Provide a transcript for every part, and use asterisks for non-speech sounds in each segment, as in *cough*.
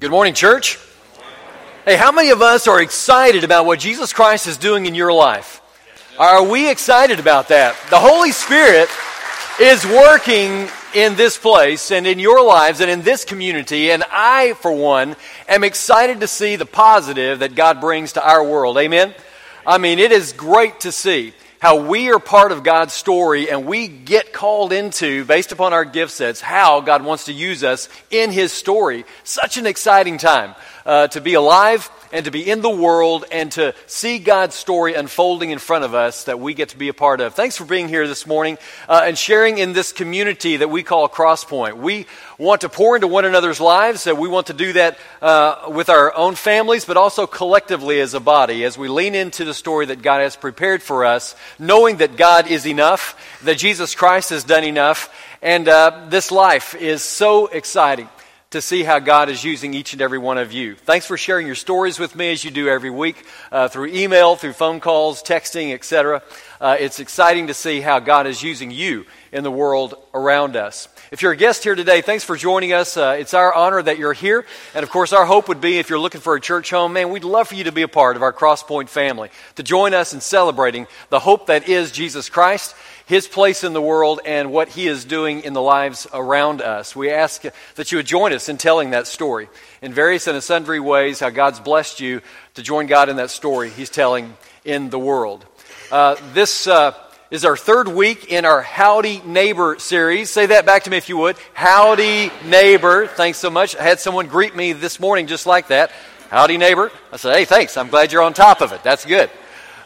Good morning, church. Hey, how many of us are excited about what Jesus Christ is doing in your life? Are we excited about that? The Holy Spirit is working in this place and in your lives and in this community, and I, for one, am excited to see the positive that God brings to our world. Amen? I mean, it is great to see how we are part of God's story and we get called into, based upon our gift sets, how God wants to use us in His story. Such an exciting time uh, to be alive and to be in the world and to see God's story unfolding in front of us that we get to be a part of. Thanks for being here this morning uh, and sharing in this community that we call Crosspoint. We want to pour into one another's lives. So we want to do that uh, with our own families, but also collectively as a body as we lean into the story that God has prepared for us, knowing that God is enough, that Jesus Christ has done enough, and uh, this life is so exciting to see how God is using each and every one of you. Thanks for sharing your stories with me as you do every week uh, through email, through phone calls, texting, etc. Uh, it's exciting to see how God is using you in the world around us. If you're a guest here today, thanks for joining us. Uh, it's our honor that you're here. And of course, our hope would be if you're looking for a church home, man, we'd love for you to be a part of our Crosspoint family, to join us in celebrating the hope that is Jesus Christ his place in the world and what he is doing in the lives around us. We ask that you would join us in telling that story in various and sundry ways, how God's blessed you to join God in that story he's telling in the world. Uh, this uh, is our third week in our Howdy Neighbor series. Say that back to me if you would. Howdy Neighbor. Thanks so much. I had someone greet me this morning just like that. Howdy Neighbor. I said, hey, thanks. I'm glad you're on top of it. That's good.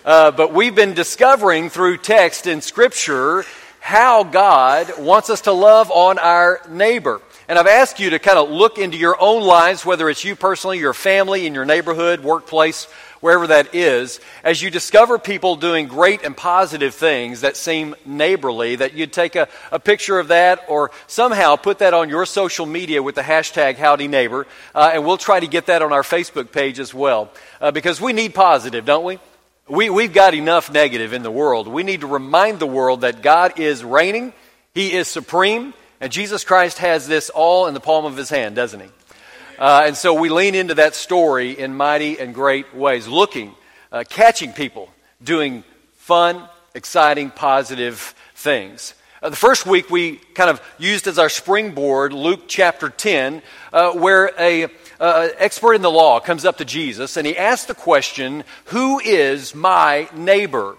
Uh, but we've been discovering through text in Scripture how God wants us to love on our neighbor. And I've asked you to kind of look into your own lives, whether it's you personally, your family, in your neighborhood, workplace, wherever that is, as you discover people doing great and positive things that seem neighborly, that you'd take a, a picture of that or somehow put that on your social media with the hashtag Howdy Neighbor, uh, and we'll try to get that on our Facebook page as well. Uh, because we need positive, don't we? We, we've got enough negative in the world. We need to remind the world that God is reigning, He is supreme, and Jesus Christ has this all in the palm of His hand, doesn't He? Uh, and so we lean into that story in mighty and great ways, looking, uh, catching people doing fun, exciting, positive things. Uh, the first week we kind of used as our springboard Luke chapter 10, uh, where a uh, expert in the law comes up to Jesus and he asks the question, Who is my neighbor?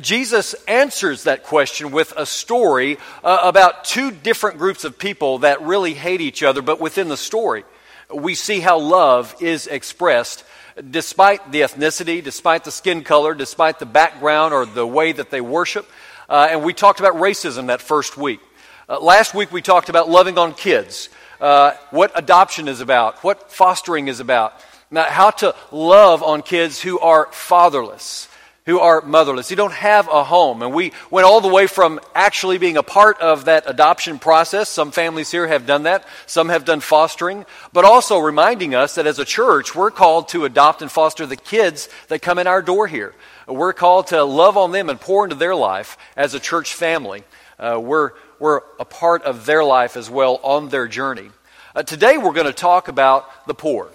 Jesus answers that question with a story uh, about two different groups of people that really hate each other, but within the story, we see how love is expressed despite the ethnicity, despite the skin color, despite the background or the way that they worship. Uh, and we talked about racism that first week. Uh, last week we talked about loving on kids uh, what adoption is about, what fostering is about, now, how to love on kids who are fatherless, who are motherless, who don't have a home. And we went all the way from actually being a part of that adoption process. Some families here have done that, some have done fostering, but also reminding us that as a church, we're called to adopt and foster the kids that come in our door here. We're called to love on them and pour into their life as a church family. Uh, we're we're a part of their life as well on their journey. Uh, today we're going to talk about the poor.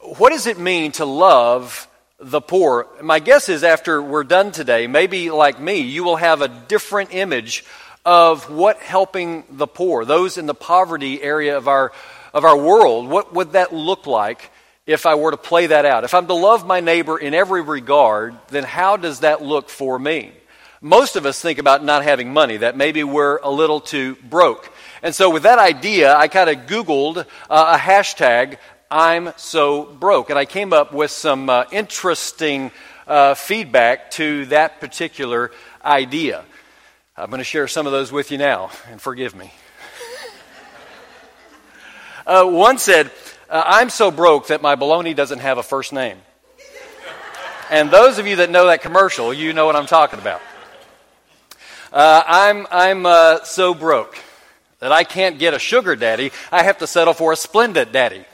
What does it mean to love the poor? My guess is after we're done today, maybe like me, you will have a different image of what helping the poor, those in the poverty area of our, of our world, what would that look like if I were to play that out? If I'm to love my neighbor in every regard, then how does that look for me? most of us think about not having money, that maybe we're a little too broke. And so, with that idea, I kind of Googled uh, a hashtag, I'm so broke. And I came up with some uh, interesting uh, feedback to that particular idea. I'm going to share some of those with you now, and forgive me. *laughs* Uh, one said, uh, I'm so broke that my baloney doesn't have a first name. And those of you that know that commercial, you know what I'm talking about. Uh, I'm, I'm uh, so broke that I can't get a sugar daddy. I have to settle for a splendid daddy.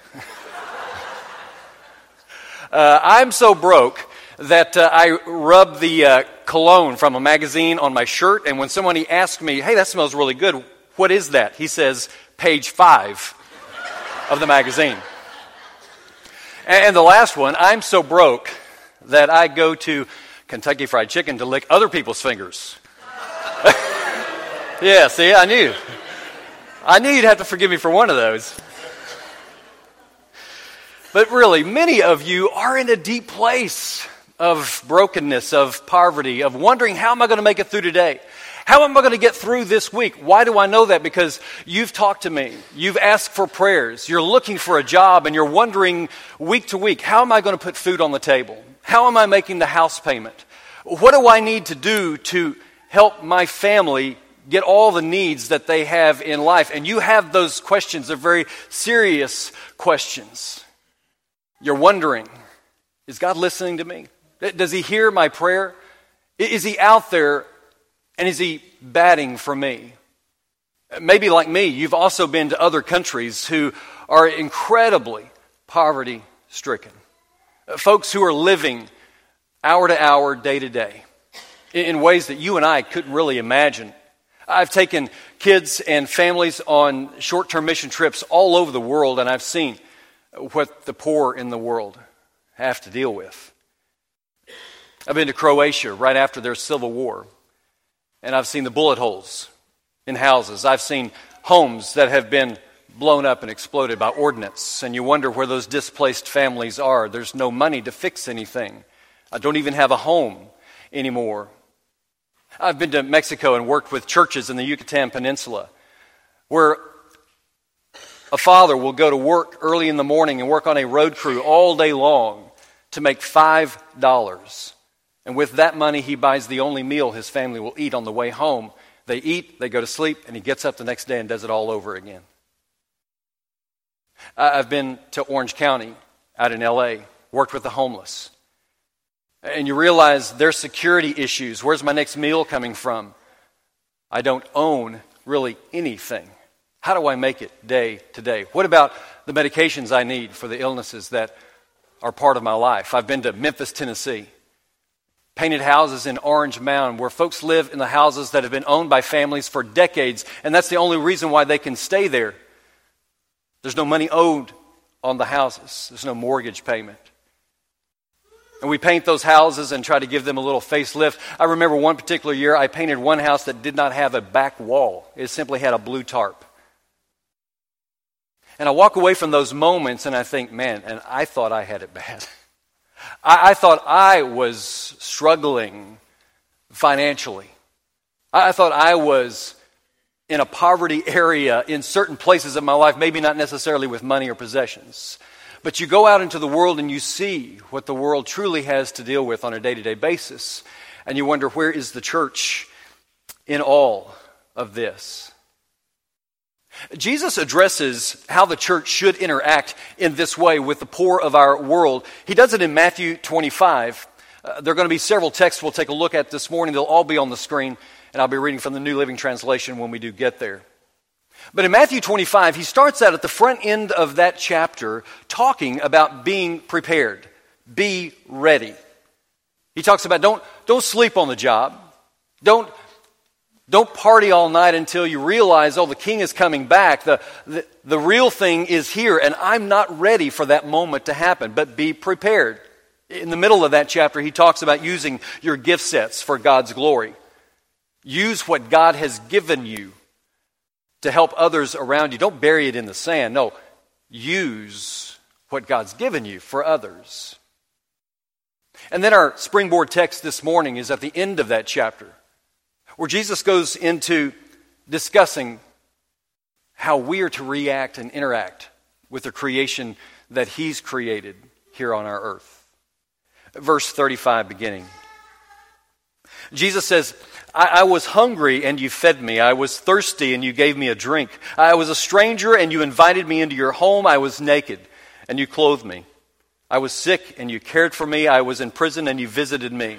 Uh, I'm so broke that uh, I rub the uh, cologne from a magazine on my shirt, and when somebody asks me, hey, that smells really good, what is that? He says, page five of the magazine. And the last one, I'm so broke that I go to Kentucky Fried Chicken to lick other people's fingers. *laughs* yeah, see, I knew. I knew you'd have to forgive me for one of those. But really, many of you are in a deep place of brokenness, of poverty, of wondering how am I going to make it through today? How am I going to get through this week? Why do I know that? Because you've talked to me. You've asked for prayers. You're looking for a job and you're wondering week to week, how am I going to put food on the table? How am I making the house payment? What do I need to do to help my family get all the needs that they have in life. And you have those questions, they're very serious questions. You're wondering, is God listening to me? Does he hear my prayer? Is he out there and is he batting for me? Maybe like me, you've also been to other countries who are incredibly poverty stricken. Uh, folks who are living hour to hour, day to day, in ways that you and I couldn't really imagine I've taken kids and families on short term mission trips all over the world, and I've seen what the poor in the world have to deal with. I've been to Croatia right after their civil war, and I've seen the bullet holes in houses. I've seen homes that have been blown up and exploded by ordnance, and you wonder where those displaced families are. There's no money to fix anything. I don't even have a home anymore. I've been to Mexico and worked with churches in the Yucatan Peninsula where a father will go to work early in the morning and work on a road crew all day long to make $5. And with that money, he buys the only meal his family will eat on the way home. They eat, they go to sleep, and he gets up the next day and does it all over again. I've been to Orange County out in LA, worked with the homeless and you realize there's security issues. Where's my next meal coming from? I don't own really anything. How do I make it day to day? What about the medications I need for the illnesses that are part of my life? I've been to Memphis, Tennessee. Painted houses in Orange Mound where folks live in the houses that have been owned by families for decades, and that's the only reason why they can stay there. There's no money owed on the houses, there's no mortgage payment and we paint those houses and try to give them a little facelift. I remember one particular year I painted one house that did not have a back wall, it simply had a blue tarp. And I walk away from those moments and I think, man, and I thought I had it bad. *laughs* I, I thought I was struggling financially. I, I thought I was in a poverty *laughs* area in certain places of my life, maybe not necessarily with money or possessions. But you go out into the world and you see what the world truly has to deal with on a day to day basis. And you wonder, where is the church in all of this? Jesus addresses how the church should interact in this way with the poor of our world. He does it in Matthew 25. Uh, there are going to be several texts we'll take a look at this morning. They'll all be on the screen, and I'll be reading from the New Living Translation when we do get there. But in Matthew 25, he starts out at the front end of that chapter talking about being prepared. Be ready. He talks about don't, don't sleep on the job. Don't, don't party all night until you realize, oh, the king is coming back. The, the, the real thing is here, and I'm not ready for that moment to happen. But be prepared. In the middle of that chapter, he talks about using your gift sets for God's glory. Use what God has given you to help others around you. Don't bury it in the sand. No, use what God's given you for others. And then our springboard text this morning is at the end of that chapter, where Jesus goes into discussing how we are to react and interact with the creation that He's created here on our earth. Verse 35 beginning. Jesus says, I, I, was hungry and you fed me. I was thirsty and you gave me a drink. I was a stranger and you invited me into your home. I was naked and you clothed me. I was sick and you cared for me. I was in prison and you visited me.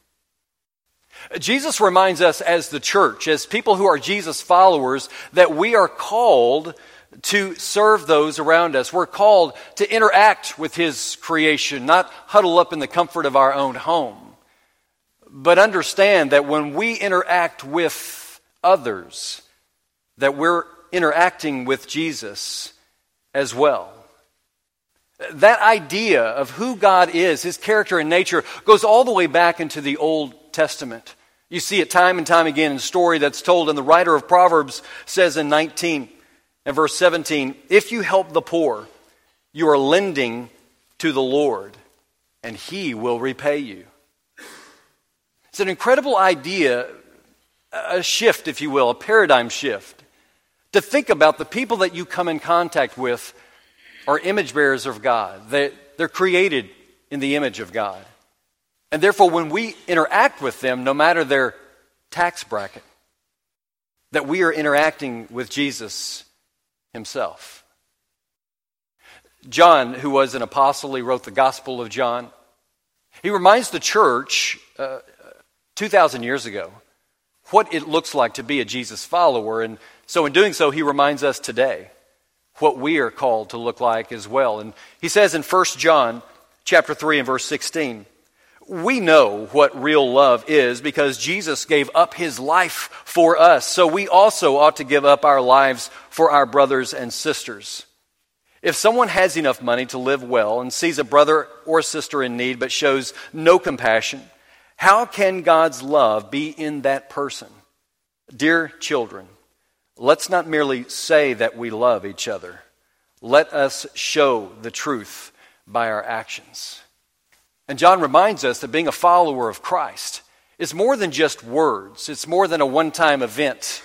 Jesus reminds us as the church, as people who are Jesus followers, that we are called to serve those around us. We're called to interact with His creation, not huddle up in the comfort of our own home. But understand that when we interact with others, that we're interacting with Jesus as well. That idea of who God is, His character and nature, goes all the way back into the Old Testament. You see it time and time again in a story that's told, and the writer of Proverbs says in 19 and verse 17 If you help the poor, you are lending to the Lord, and He will repay you. It's an incredible idea, a shift, if you will, a paradigm shift. To think about the people that you come in contact with are image bearers of God. They, they're created in the image of God. And therefore, when we interact with them, no matter their tax bracket, that we are interacting with Jesus himself. John, who was an apostle, he wrote the Gospel of John. He reminds the church uh, 2,000 years ago what it looks like to be a Jesus follower. And so, in doing so, he reminds us today what we are called to look like as well. And he says in 1 John chapter 3 and verse 16, we know what real love is because Jesus gave up his life for us. So we also ought to give up our lives for our brothers and sisters. If someone has enough money to live well and sees a brother or sister in need but shows no compassion, how can God's love be in that person? Dear children, let's not merely say that we love each other. Let us show the truth by our actions. And John reminds us that being a follower of Christ is more than just words, it's more than a one time event,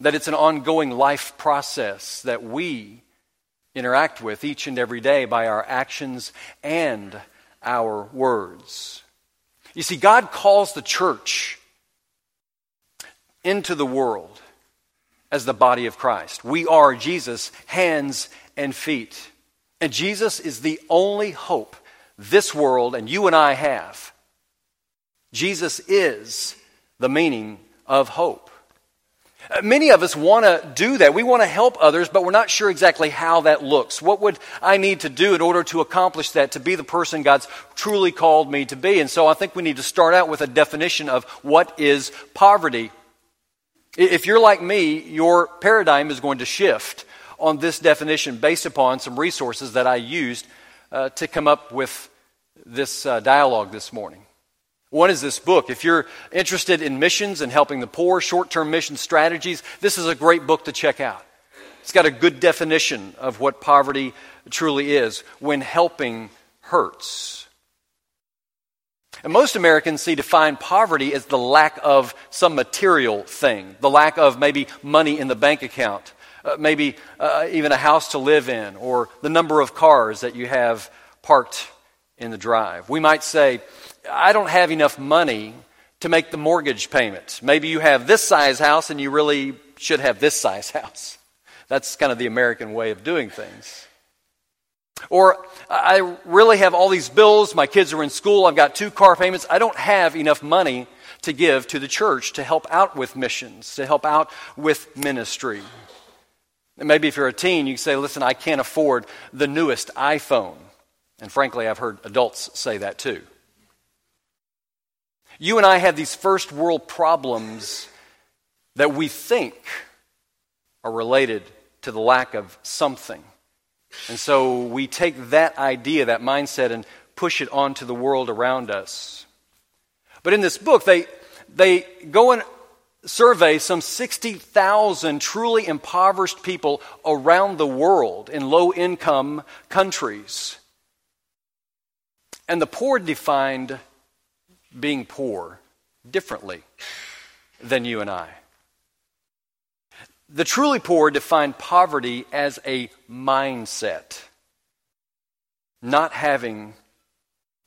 that it's an ongoing life process that we interact with each and every day by our actions and our words. You see, God calls the church into the world as the body of Christ. We are Jesus' hands and feet. And Jesus is the only hope this world and you and I have. Jesus is the meaning of hope. Uh, many of us want to do that. We want to help others, but we're not sure exactly how that looks. What would I need to do in order to accomplish that, to be the person God's truly called me to be? And so I think we need to start out with a definition of what is poverty. If you're like me, your paradigm is going to shift on this definition based upon some resources that I used uh, to come up with this uh, dialogue this morning. One is this book. If you're interested in missions and helping the poor, short term mission strategies, this is a great book to check out. It's got a good definition of what poverty truly is when helping hurts. And most Americans see define poverty as the lack of some material thing, the lack of maybe money in the bank account, uh, maybe uh, even a house to live in, or the number of cars that you have parked in the drive. We might say, I don't have enough money to make the mortgage payment. Maybe you have this size house and you really should have this size *laughs* house. That's kind of the American way of doing things. Or I really have all these bills, my kids are in school, I've got two car payments, I don't have enough money to give to the church to help out with missions, to help out with ministry. And maybe if you're a teen, you say, listen, I can't afford the newest iPhone. And frankly, I've heard adults say that too. You and I have these first world problems that we think are related to the lack of something. And so we take that idea, that mindset, and push it onto the world around us. But in this book, they, they go and survey some 60,000 truly impoverished people around the world in low income countries. And the poor defined being poor differently than you and I. The truly poor define poverty as a mindset, not having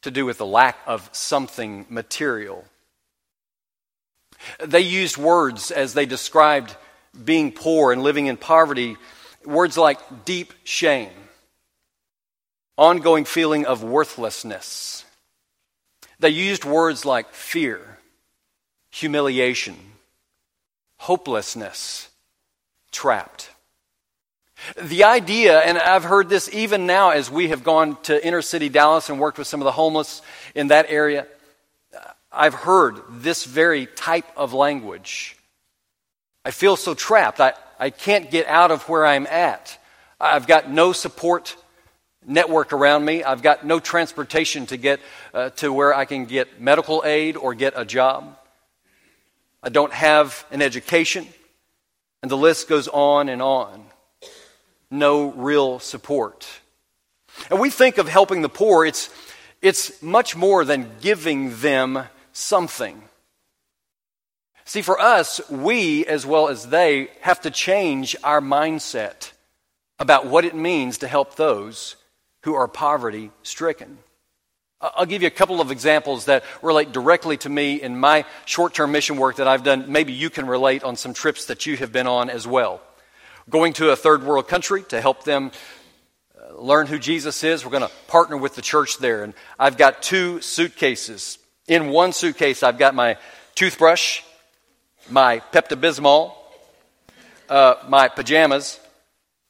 to do with the lack of something material. They used words as they described being poor and living in poverty, words like deep shame, ongoing feeling of worthlessness. They used words like fear, humiliation, hopelessness, trapped. The idea, and I've heard this even now as we have gone to inner city Dallas and worked with some of the homeless in that area, I've heard this very type of language. I feel so trapped. I, I can't get out of where I'm at. I've got no support network around me. I've got no transportation to get uh, to where I can get medical aid or get a job. I don't have an education. And the list goes on and on. No real support. And we think of helping the poor, it's, it's much more than giving them something. See, for us, we, as well as they, have to change our mindset about what it means to help those who are poverty stricken. I'll give you a couple of examples that relate directly to me in my short term mission work that I've done. Maybe you can relate on some trips that you have been on as well. Going to a third world country to help them uh, learn who Jesus is. We're going to partner with the church there. And I've got two suitcases. In one suitcase, I've got my toothbrush, my Pepto Bismol, uh, my pajamas,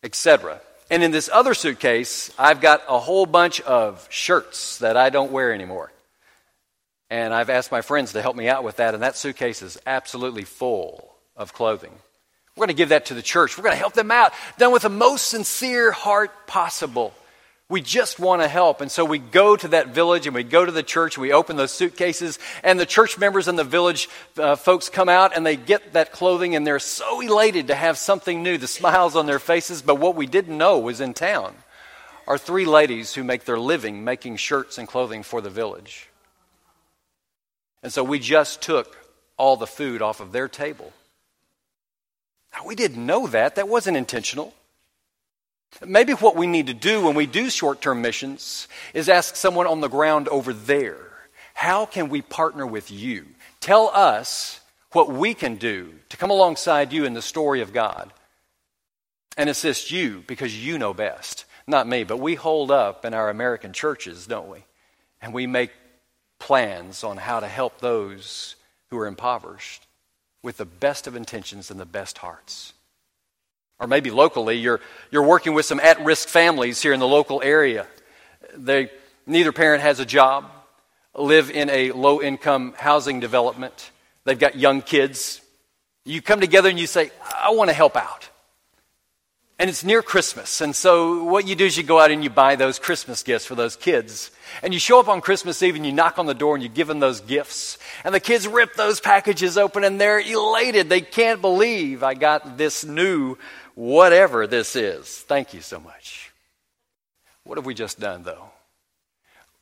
etc. And in this other suitcase, I've got a whole bunch of shirts that I don't wear anymore. And I've asked my friends to help me out with that, and that suitcase is absolutely full of clothing. We're going to give that to the church. We're going to help them out, done with the most sincere heart possible. We just want to help. And so we go to that village and we go to the church, and we open those suitcases, and the church members and the village uh, folks come out and they get that clothing and they're so elated to have something new, the smiles on their faces. But what we didn't know was in town are three ladies who make their living making shirts and clothing for the village. And so we just took all the food off of their table. Now, we didn't know that. That wasn't intentional. Maybe what we need to do when we do short term missions is ask someone on the ground over there, how can we partner with you? Tell us what we can do to come alongside you in the story of God and assist you because you know best. Not me, but we hold up in our American churches, don't we? And we make plans on how to help those who are impoverished with the best of intentions and the best hearts. Or maybe locally, you're, you're working with some at risk families here in the local area. They, neither parent has a job, live in a low income housing development, they've got young kids. You come together and you say, I want to help out. And it's near Christmas. And so what you do is you go out and you buy those Christmas gifts for those kids. And you show up on Christmas Eve and you knock on the door and you give them those gifts. And the kids rip those packages open and they're elated. They can't believe I got this new whatever this is. Thank you so much. What have we just done, though?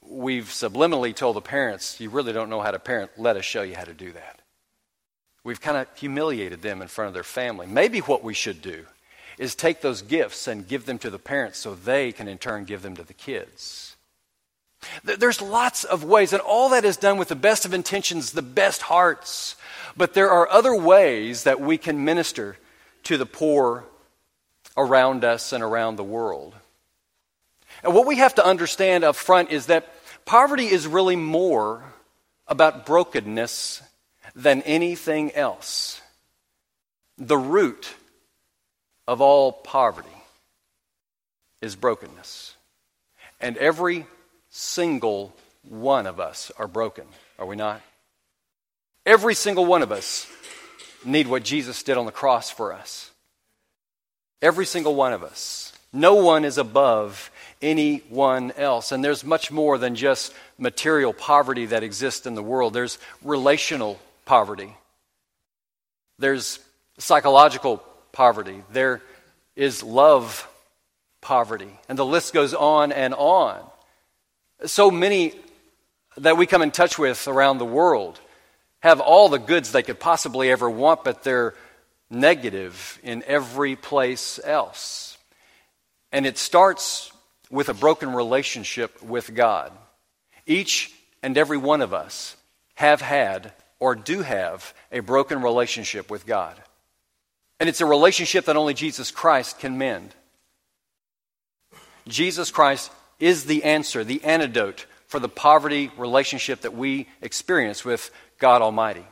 We've subliminally told the parents, you really don't know how to parent, let us show you how to do that. We've kind of humiliated them in front of their family. Maybe what we should do is take those gifts and give them to the parents so they can in turn give them to the kids. There's lots of ways, and all that is done with the best of intentions, the best hearts. But there are other ways that we can minister to the poor around us and around the world. And what we have to understand up front is that poverty is really more about brokenness than anything else. The root of all poverty is brokenness. And every single one of us are broken, are we not? Every single one of us need what Jesus did on the cross for us. Every single one of us. No one is above anyone else. And there's much more than just material poverty that exists in the world, there's relational poverty, there's psychological poverty, there is love poverty. And the list goes on and on. So many that we come in touch with around the world have all the goods they could possibly ever want, but they're negative in every place else. And it starts with a broken relationship with God. Each and every one of us have had or do have a broken relationship with God. And it's a relationship that only Jesus Christ can mend. Jesus Christ is the answer, the antidote for the poverty relationship that we experience with God Almighty.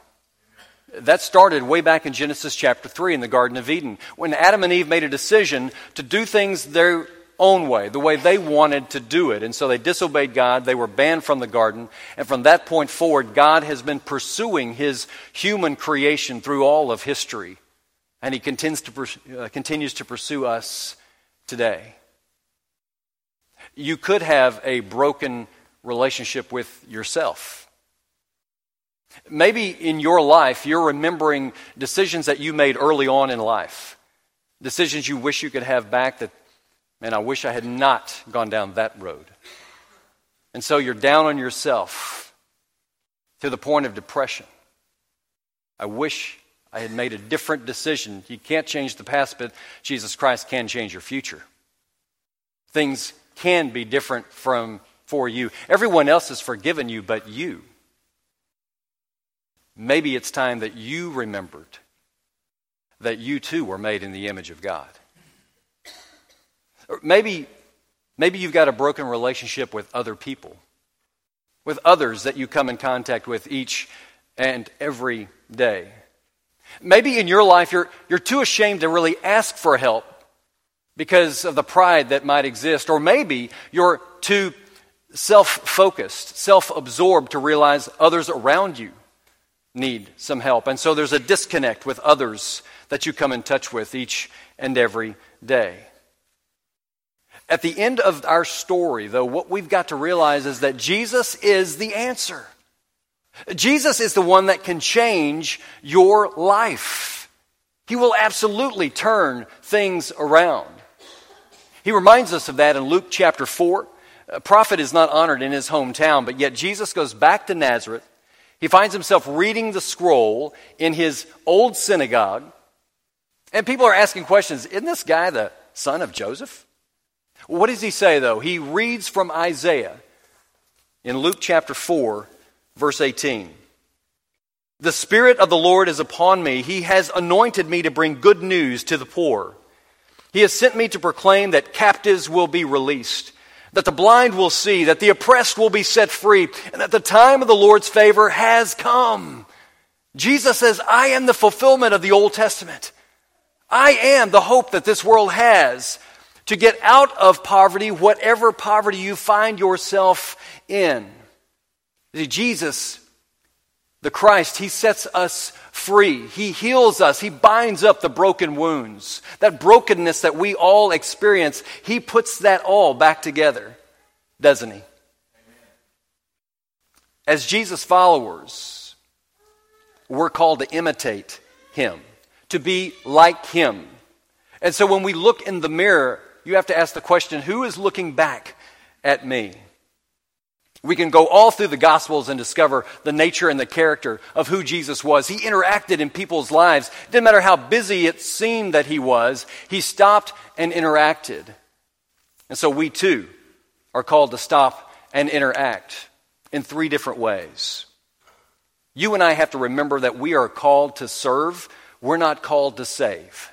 That started way back in Genesis chapter 3 in the Garden of Eden when Adam and Eve made a decision to do things their own way, the way they wanted to do it. And so they disobeyed God. They were banned from the garden. And from that point forward, God has been pursuing his human creation through all of history. And he continues to, uh, continues to pursue us today. You could have a broken relationship with yourself. Maybe in your life, you're remembering decisions that you made early on in life, decisions you wish you could have back that, man, I wish I had not gone down that road. And so you're down on yourself to the point of depression. I wish I had made a different decision. You can't change the past, but Jesus Christ can change your future. Things can be different from for you. Everyone else has forgiven you, but you. Maybe it's time that you remembered that you too were made in the image of God. Or maybe, maybe you've got a broken relationship with other people, with others that you come in contact with each and every day. Maybe in your life you're, you're too ashamed to really ask for help because of the pride that might exist. Or maybe you're too self focused, self absorbed to realize others around you need some help. And so there's a disconnect with others that you come in touch with each and every day. At the end of our story, though, what we've got to realize is that Jesus is the answer. Jesus is the one that can change your life. He will absolutely turn things around. He reminds us of that in Luke chapter 4. A prophet is not honored in his hometown, but yet Jesus goes back to Nazareth he finds himself reading the scroll in his old synagogue, and people are asking questions Isn't this guy the son of Joseph? What does he say, though? He reads from Isaiah in Luke chapter 4, verse 18. The Spirit of the Lord is upon me. He has anointed me to bring good news to the poor. He has sent me to proclaim that captives will be released that the blind will see, that the oppressed will be set free, and that the time of the Lord's favor has come. Jesus says, I am the fulfillment of the Old Testament. I am the hope that this world has to get out of poverty, whatever poverty you find yourself in. See, Jesus, the Christ, He sets us free. He heals us. He binds up the broken wounds. That brokenness that we all experience, He puts that all back together, doesn't He? As Jesus followers, we're called to imitate Him, to be like Him. And so when we look in the mirror, you have to ask the question who is looking back at me? We can go all through the Gospels and discover the nature and the character of who Jesus was. He interacted in people's lives. Didn't matter how busy it seemed that he was, he stopped and interacted. And so we too are called to stop and interact in three different ways. You and I have to remember that we are called to serve, we're not called to save.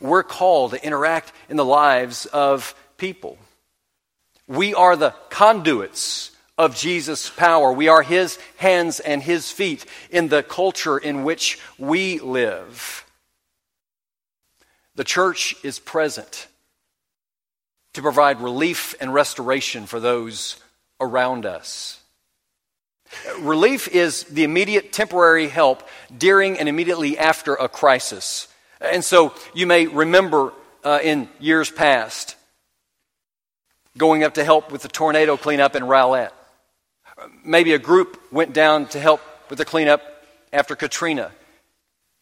We're called to interact in the lives of people. We are the conduits of Jesus' power. We are his hands and his feet in the culture in which we live. The church is present to provide relief and restoration for those around us. Relief is the immediate temporary help during and immediately after a crisis. And so you may remember uh, in years past going up to help with the tornado cleanup in Rowlett. Maybe a group went down to help with the cleanup after Katrina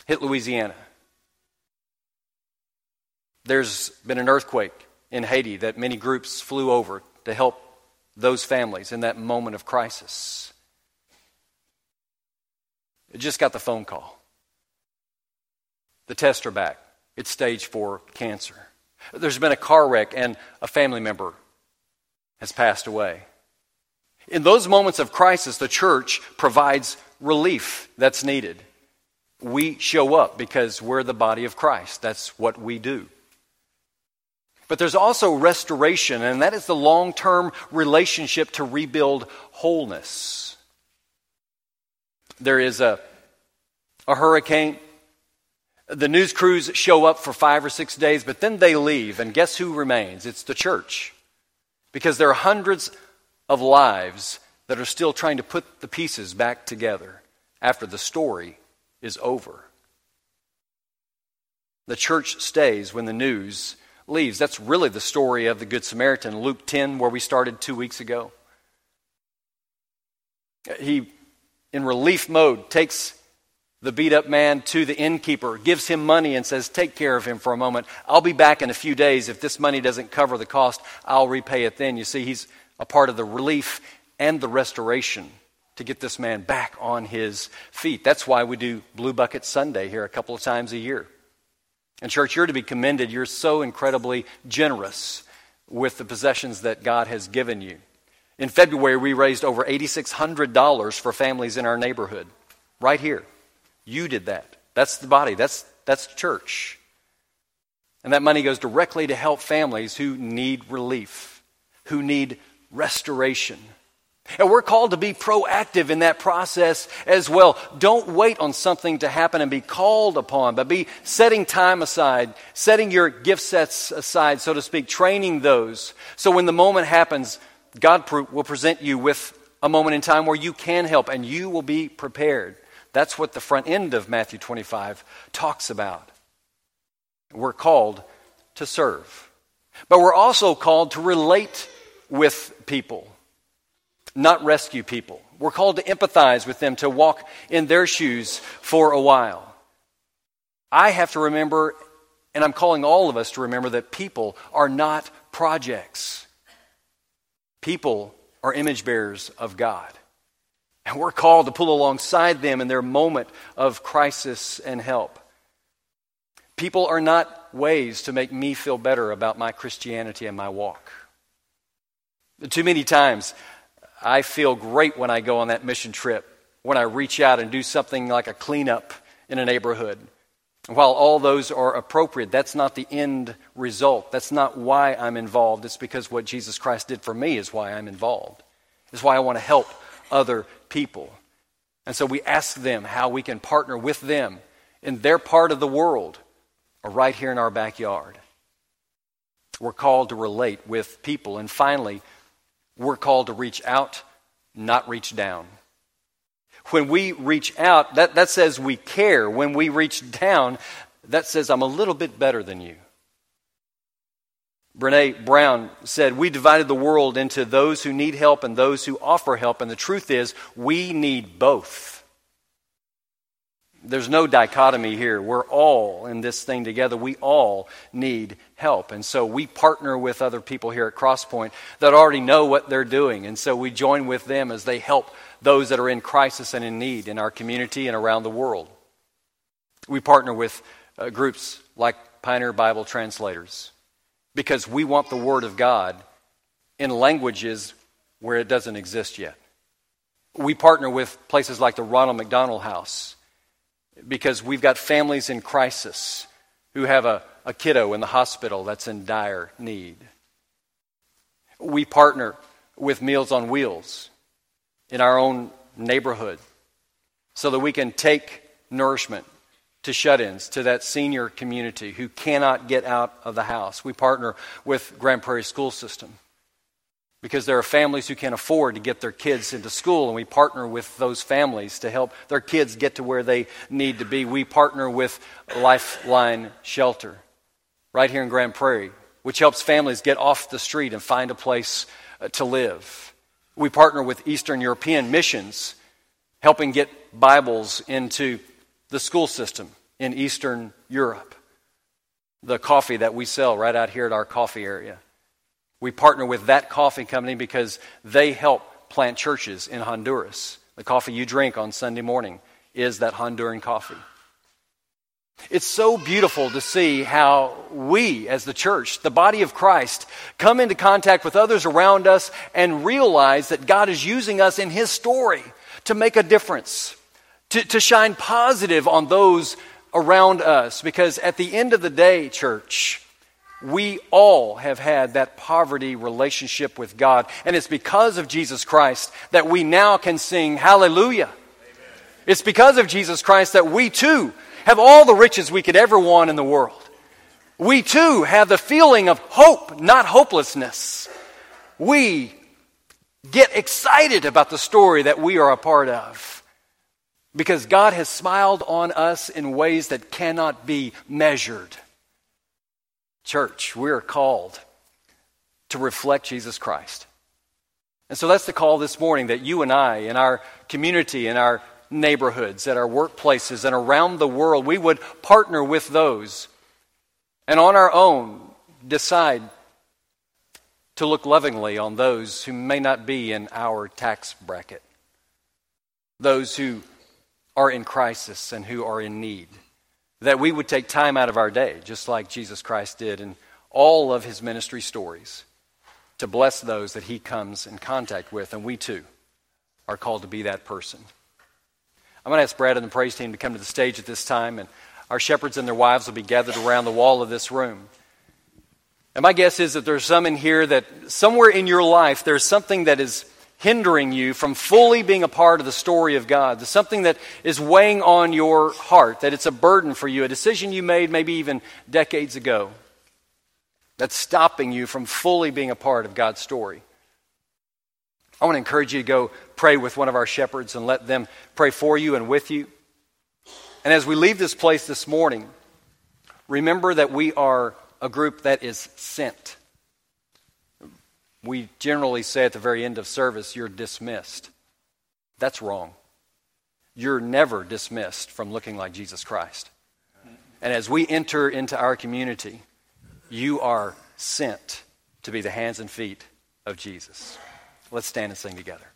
hit Louisiana. There's been an earthquake in Haiti that many groups flew over to help those families in that moment of crisis. It just got the phone call. The tests are back. It's stage four cancer. There's been a car wreck and a family member has passed away. In those moments of crisis, the church provides relief that's needed. We show up because we're the body of Christ. That's what we do. But there's also restoration, and that is the long term relationship to rebuild wholeness. There is a, a hurricane. The news crews show up for five or six days, but then they leave, and guess who remains? It's the church. Because there are hundreds of lives that are still trying to put the pieces back together after the story is over. The church stays when the news leaves. That's really the story of the Good Samaritan, Luke 10, where we started two weeks ago. He, in relief mode, takes the beat up man to the innkeeper, gives him money, and says, Take care of him for a moment. I'll be back in a few days. If this money doesn't cover the cost, I'll repay it then. You see, he's a part of the relief and the restoration to get this man back on his feet. That's why we do Blue Bucket Sunday here a couple of times a year. And, church, you're to be commended. You're so incredibly generous with the possessions that God has given you. In February, we raised over $8,600 for families in our neighborhood, right here. You did that. That's the body, that's, that's the church. And that money goes directly to help families who need relief, who need restoration. And we're called to be proactive in that process as well. Don't wait on something to happen and be called upon, but be setting time aside, setting your gift sets aside, so to speak, training those. So when the moment happens, God will present you with a moment in time where you can help and you will be prepared. That's what the front end of Matthew 25 talks about. We're called to serve, but we're also called to relate with people not rescue people. We're called to empathize with them, to walk in their shoes for a while. I have to remember, and I'm calling all of us to remember, that people are not projects. People are image bearers of God. And we're called to pull alongside them in their moment of crisis and help. People are not ways to make me feel better about my Christianity and my walk. Too many times, I feel great when I go on that mission trip, when I reach out and do something like a cleanup in a neighborhood. While all those are appropriate, that's not the end result. That's not why I'm involved. It's because what Jesus Christ did for me is why I'm involved. It's why I want to help other people. And so we ask them how we can partner with them in their part of the world or right here in our backyard. We're called to relate with people. And finally, we're called to reach out, not reach down. When we reach out, that, that says we care. When we reach down, that says I'm a little bit better than you. Brene Brown said, We divided the world into those who need help and those who offer help, and the truth is, we need both. There's no dichotomy here. We're all in this thing together. We all need help. And so we partner with other people here at Crosspoint that already know what they're doing. And so we join with them as they help those that are in crisis and in need in our community and around the world. We partner with uh, groups like Pioneer Bible Translators because we want the Word of God in languages where it doesn't exist yet. We partner with places like the Ronald McDonald House because we've got families in crisis who have a, a kiddo in the hospital that's in dire need. We partner with Meals on Wheels in our own neighborhood so that we can take nourishment to shut ins, to that senior community who cannot get out of the house. We partner with Grand Prairie School System because there are families who can't afford to get their kids into school, and we partner with those families to help their kids get to where they need to be. We partner with Lifeline Shelter right here in Grand Prairie, which helps families get off the street and find a place uh, to live. We partner with Eastern European missions, helping get Bibles into the school system in Eastern Europe. The coffee that we sell right out here at our coffee area. We partner with that coffee company because they help plant churches in Honduras. The coffee you drink on Sunday morning is that Honduran coffee. It's so beautiful to see how we, as the church, the body of Christ, come into contact with others around us and realize that God is using us in His story to make a difference, to, to shine positive on those around us. Because at the end of the day, church, we all have had that poverty relationship with God. And it's because of Jesus Christ that we now can sing Hallelujah. It's because of Jesus Christ that we too have all the riches we could ever want in the world. We too have the feeling of hope, not hopelessness. We get excited about the story that we are a part of because God has smiled on us in ways that cannot be measured. Church, we are called to reflect Jesus Christ. And so that's the call this morning that you and I, in our community, in our neighborhoods, at our workplaces, and around the world, we would partner with those and on our own decide to look lovingly on those who may not be in our tax bracket, those who are in crisis and who are in need. That we would take time out of our day, just like Jesus Christ did in all of his ministry stories, to bless those that he comes in contact with, and we too are called to be that person. I'm going to ask Brad and the praise team to come to the stage at this time, and our shepherds and their wives will be gathered around the wall of this room. And my guess is that there's some in here that somewhere in your life there's something that is hindering you from fully being a part of the story of God. There's something that is weighing on your heart, that it's a burden for you, a decision you made maybe even decades ago that's stopping you from fully being a part of God's story. I want to encourage you to go pray with one of our shepherds and let them pray for you and with you. And as we leave this place this morning, remember that we are a group that is sent. We generally say at the very end of service, you're dismissed. That's wrong. You're never dismissed from looking like Jesus Christ. And as we enter into our community, you are sent to be the hands and feet of Jesus. Let's stand and sing together.